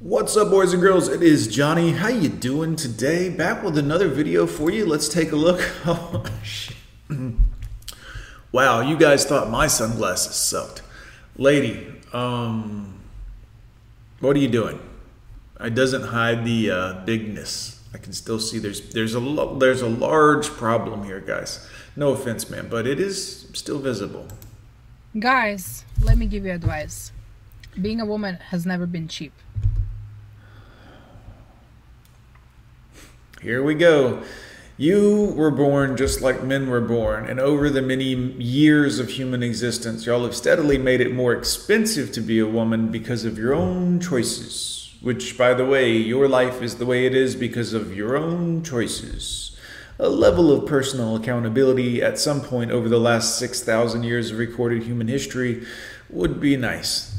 What's up boys and girls? It is Johnny. How you doing today? Back with another video for you. Let's take a look. Oh, wow, you guys thought my sunglasses sucked. Lady, um what are you doing? It doesn't hide the uh, bigness. I can still see there's there's a there's a large problem here, guys. No offense, man, but it is still visible. Guys, let me give you advice. Being a woman has never been cheap. Here we go. You were born just like men were born, and over the many years of human existence, y'all have steadily made it more expensive to be a woman because of your own choices. Which, by the way, your life is the way it is because of your own choices. A level of personal accountability at some point over the last 6,000 years of recorded human history would be nice.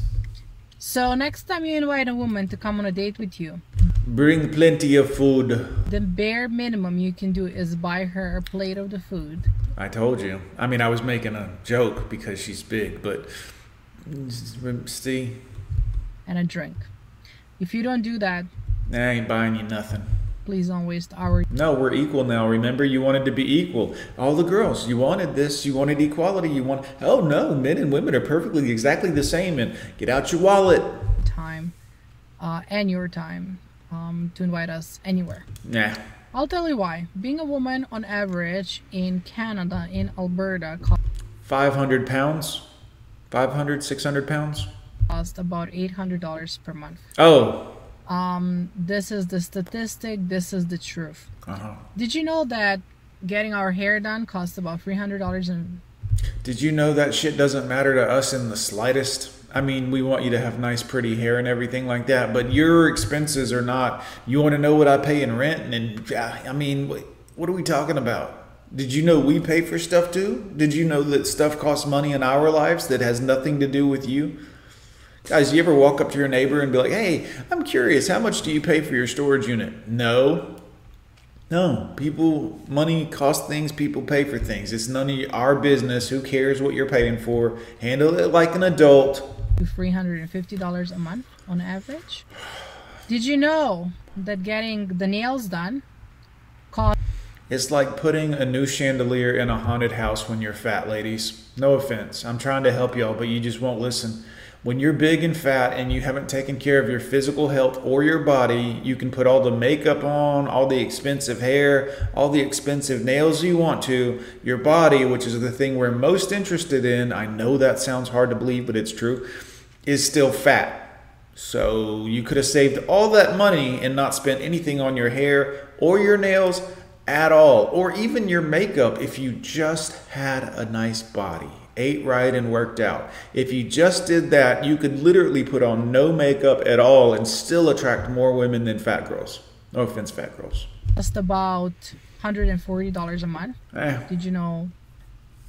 So, next time you invite a woman to come on a date with you, Bring plenty of food. the bare minimum you can do is buy her a plate of the food. I told you. I mean, I was making a joke because she's big, but see, and a drink. If you don't do that, I ain't buying you nothing. please don't waste our No, we're equal now. Remember, you wanted to be equal. All the girls, you wanted this. You wanted equality. You want. Oh no, men and women are perfectly exactly the same. And get out your wallet. time uh, and your time um, to invite us anywhere. Nah. I'll tell you why. Being a woman on average in Canada, in Alberta, Five hundred pounds. 500, 600 pounds. costs about $800 per month. Oh. Um, this is the statistic, this is the truth. Uh-huh. Did you know that getting our hair done costs about $300 and Did you know that shit doesn't matter to us in the slightest? I mean, we want you to have nice, pretty hair and everything like that, but your expenses are not. You want to know what I pay in rent? And uh, I mean, what what are we talking about? Did you know we pay for stuff too? Did you know that stuff costs money in our lives that has nothing to do with you? Guys, you ever walk up to your neighbor and be like, hey, I'm curious, how much do you pay for your storage unit? No. No, people, money costs things, people pay for things. It's none of our business. Who cares what you're paying for? Handle it like an adult. $350 a month on average. Did you know that getting the nails done costs It's like putting a new chandelier in a haunted house when you're fat, ladies. No offense. I'm trying to help y'all, but you just won't listen. When you're big and fat and you haven't taken care of your physical health or your body, you can put all the makeup on, all the expensive hair, all the expensive nails you want to. Your body, which is the thing we're most interested in, I know that sounds hard to believe, but it's true, is still fat. So you could have saved all that money and not spent anything on your hair or your nails at all, or even your makeup if you just had a nice body, ate right and worked out. If you just did that, you could literally put on no makeup at all and still attract more women than fat girls. No offense, fat girls. Just about $140 a month. Eh, Did you know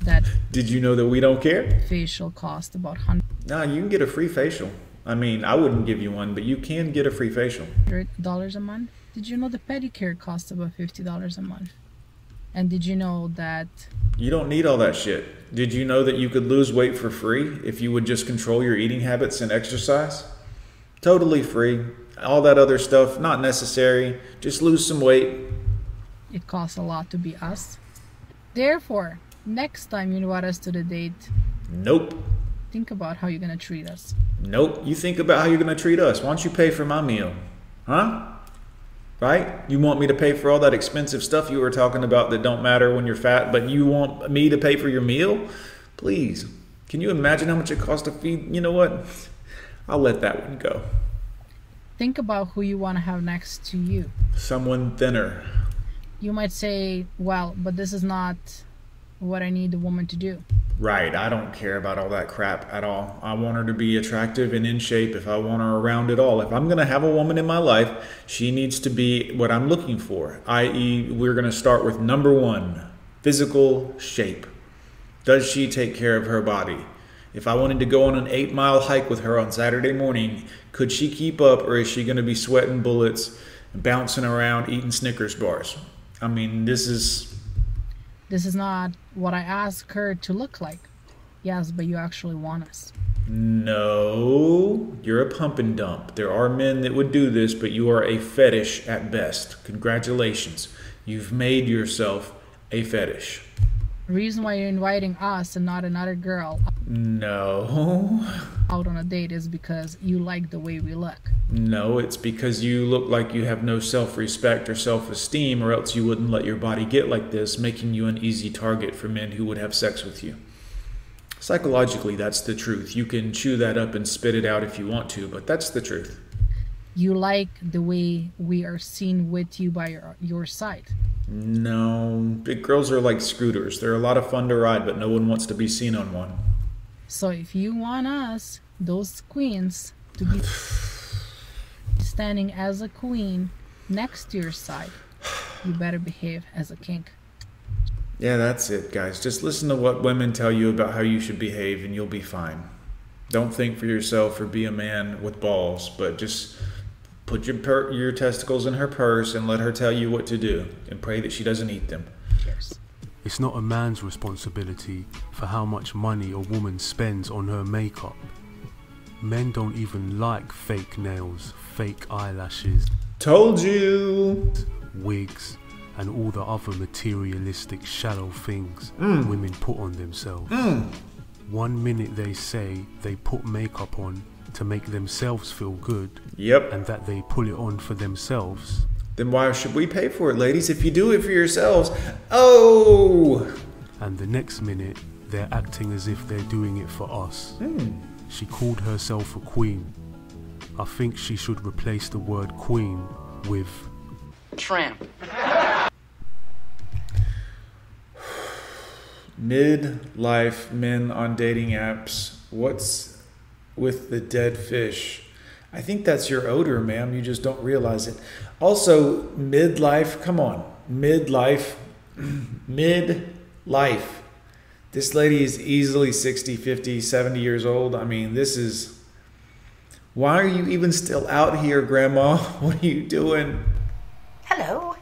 that did you know that we don't care? facial cost about 100 No, you can get a free facial. I mean, I wouldn't give you one, but you can get a free facial. $100 a month. Did you know the pedicure costs about fifty dollars a month? And did you know that You don't need all that shit. Did you know that you could lose weight for free if you would just control your eating habits and exercise? Totally free. All that other stuff, not necessary. Just lose some weight. it costs a lot to be us? Therefore, next time you invite us to the date, Nope. think about how you're gonna treat us. Nope. You think about how you're going to treat us. Why don't you pay for my meal? Huh? Right? You want me to pay for all that expensive stuff you were talking about that don't matter when you're fat, but you want me to pay for your meal? Please. Can you imagine how much it costs to feed? You know what? I'll let that one go. Think about who you want to have next to you. Someone thinner. You might say, "Well, but this is not what I need the woman to do." Right. I don't care about all that crap at all. I want her to be attractive and in shape if I want her around at all. If I'm going to have a woman in my life, she needs to be what I'm looking for, i.e., we're going to start with number one physical shape. Does she take care of her body? If I wanted to go on an eight mile hike with her on Saturday morning, could she keep up or is she going to be sweating bullets bouncing around eating Snickers bars? I mean, this is This is not what I asked her to look like. Yes, but you actually want us. No, you're a pump and dump. There are men that would do this, but you are a fetish at best. Congratulations. You've made yourself a fetish. reason why you're inviting us and not another girl No. out on a date is because you like the way we look. No, it's because you look like you have no self respect or self esteem, or else you wouldn't let your body get like this, making you an easy target for men who would have sex with you. Psychologically, that's the truth. You can chew that up and spit it out if you want to, but that's the truth. You like the way we are seen with you by your, your side. No, big girls are like scooters. They're a lot of fun to ride, but no one wants to be seen on one. So if you want us, those queens, to be standing as a queen next to your side, you better behave as a king. Yeah, that's it, guys. Just listen to what women tell you about how you should behave and you'll be fine. Don't think for yourself or be a man with balls, but just put your per- your testicles in her purse and let her tell you what to do and pray that she doesn't eat them. It's not a man's responsibility for how much money a woman spends on her makeup. Men don't even like fake nails, fake eyelashes, Told you. wigs, and all the other materialistic, shallow things mm. women put on themselves. Mm. One minute they say they put makeup on to make themselves feel good Yep. and that they pull it on for themselves. Then why should we pay for it, ladies? If you do it for yourselves, oh, And the next minute they're acting as if they're doing it for us. Hmm. She called herself a queen. I think she should replace the word queen with Tramp. midlife men on dating apps. What's with the dead fish? I think that's your odor, ma'am. You just don't realize it. Also, midlife, come on. Midlife. midlife. This lady is easily 60, 50, 70 years old. I mean, this is. Why are you even still out here, Grandma? What are you doing? Hello.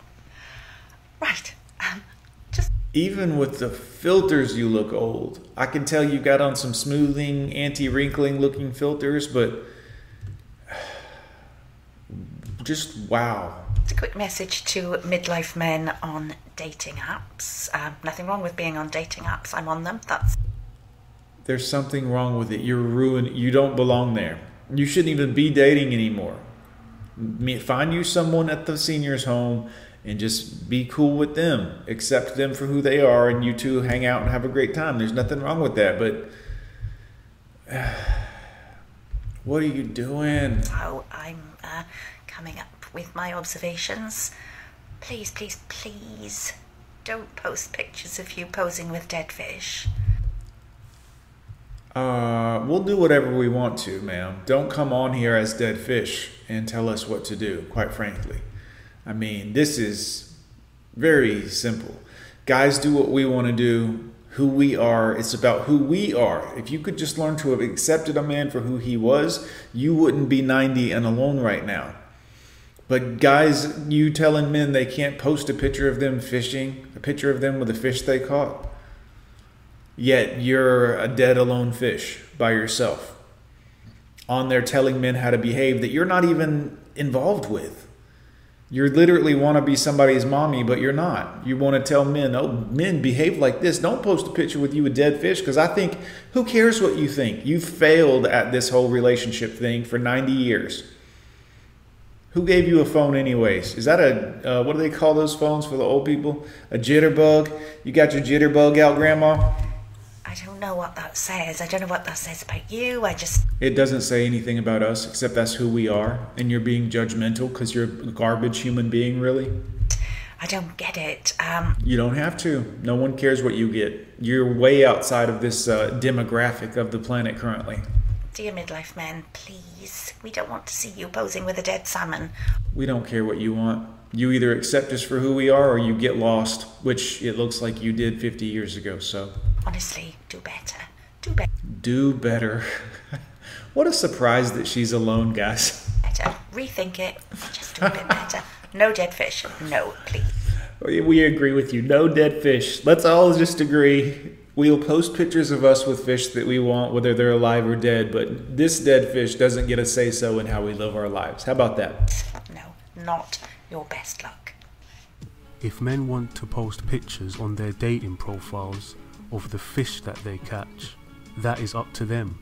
Right. Um, just Even with the filters, you look old. I can tell you got on some smoothing, anti wrinkling looking filters, but just wow. It's a quick message to midlife men on dating apps. Um, nothing wrong with being on dating apps. I'm on them. That's There's something wrong with it. You're ruined. You don't belong there. You shouldn't even be dating anymore. Find you someone at the senior's home and just be cool with them. Accept them for who they are, and you two hang out and have a great time. There's nothing wrong with that, but. What are you doing? how I'm uh, coming up with my observations. Please, please, please don't post pictures of you posing with dead fish. Uh, we'll do whatever we want to, ma'am. Don't come on here as dead fish and tell us what to do, quite frankly. I mean, this is very simple. Guys do what we want to do, who we are. It's about who we are. If you could just learn to have accepted a man for who he was, you wouldn't be 90 and alone right now. But guys, you telling men they can't post a picture of them fishing, a picture of them with a fish they caught, yet you're a dead alone fish by yourself on there telling men how to behave that you're not even involved with. You literally want to be somebody's mommy, but you're not. You want to tell men, oh, men behave like this. Don't post a picture with you a dead fish because I think, who cares what you think? You've failed at this whole relationship thing for 90 years. Who gave you a phone, anyways? Is that a, uh, what do they call those phones for the old people? A jitterbug? You got your jitterbug out, Grandma? I don't know what that says. I don't know what that says about you. I just. It doesn't say anything about us except that's who we are, and you're being judgmental because you're a garbage human being, really? I don't get it. Um, You don't have to. No one cares what you get. You're way outside of this uh, demographic of the planet currently. dear midlife men, please. We don't want to see you posing with a dead salmon. We don't care what you want. You either accept us for who we are or you get lost, which it looks like you did 50 years ago, so Honestly, do better. Do better. do better. what a surprise that she's alone, guys. better. Rethink it. Just do a bit better. No dead fish. No, please. We agree with you. No dead fish. Let's all just agree. We'll post pictures of us with fish that we want, whether they're alive or dead, but this dead fish doesn't get a say so in how we live our lives. How about that? No, not your best luck. If men want to post pictures on their dating profiles of the fish that they catch, that is up to them.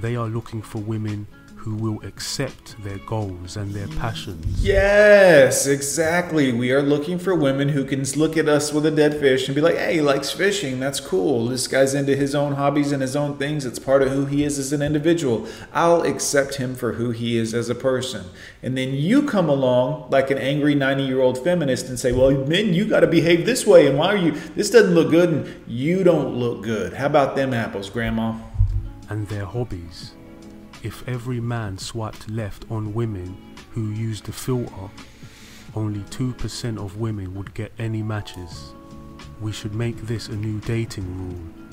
They are looking for women who will accept their goals and their passions. Yes, exactly. We are looking for women who can look at us with a dead fish and be like, hey, he likes fishing. That's cool. This guy's into his own hobbies and his own things. It's part of who he is as an individual. I'll accept him for who he is as a person. And then you come along like an angry 90 year old feminist and say, well, men, you got to behave this way. And why are you? This doesn't look good. And you don't look good. How about them apples, Grandma? And their hobbies. If every man swiped left on women who used a filter, only 2% of women would get any matches. We should make this a new dating rule.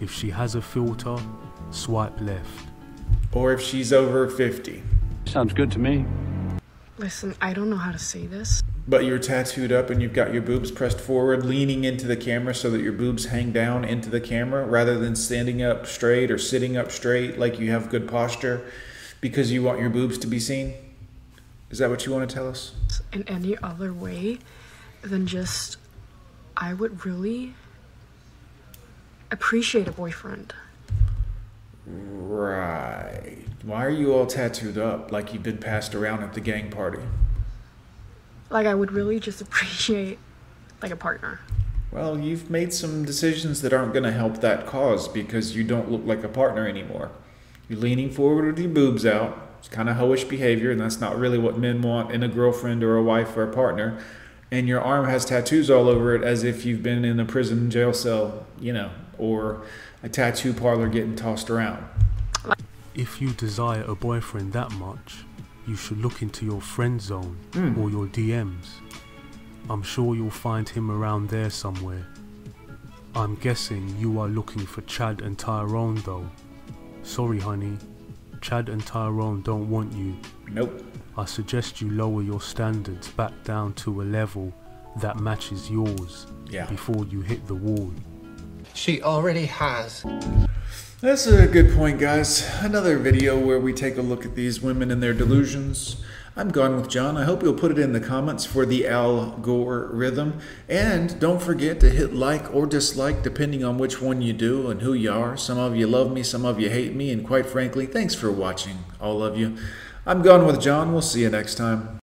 If she has a filter, swipe left. Or if she's over 50. Sounds good to me. Listen, I don't know how to say this. But you're tattooed up and you've got your boobs pressed forward, leaning into the camera so that your boobs hang down into the camera rather than standing up straight or sitting up straight like you have good posture because you want your boobs to be seen? Is that what you want to tell us? In any other way than just, I would really appreciate a boyfriend. Right. Why are you all tattooed up like you've been passed around at the gang party? Like, I would really just appreciate, like, a partner. Well, you've made some decisions that aren't going to help that cause because you don't look like a partner anymore. You're leaning forward with your boobs out. It's kind of hoish behavior, and that's not really what men want in a girlfriend or a wife or a partner. And your arm has tattoos all over it as if you've been in a prison jail cell, you know, or a tattoo parlor getting tossed around. If you desire a boyfriend that much, you should look into your friend zone hmm. or your DMs. I'm sure you'll find him around there somewhere. I'm guessing you are looking for Chad and Tyrone though. Sorry, honey. Chad and Tyrone don't want you. Nope. I suggest you lower your standards back down to a level that matches yours Yeah. before you hit the wall. She already has. That's a good point, guys. Another video where we take a look at these women and their delusions. I'm Gone with John. I hope you'll put it in the comments for the Al Gore rhythm. And don't forget to hit like or dislike depending on which one you do and who you are. Some of you love me, some of you hate me, and quite frankly, thanks for watching, all of you. I'm Gone with John. We'll see you next time.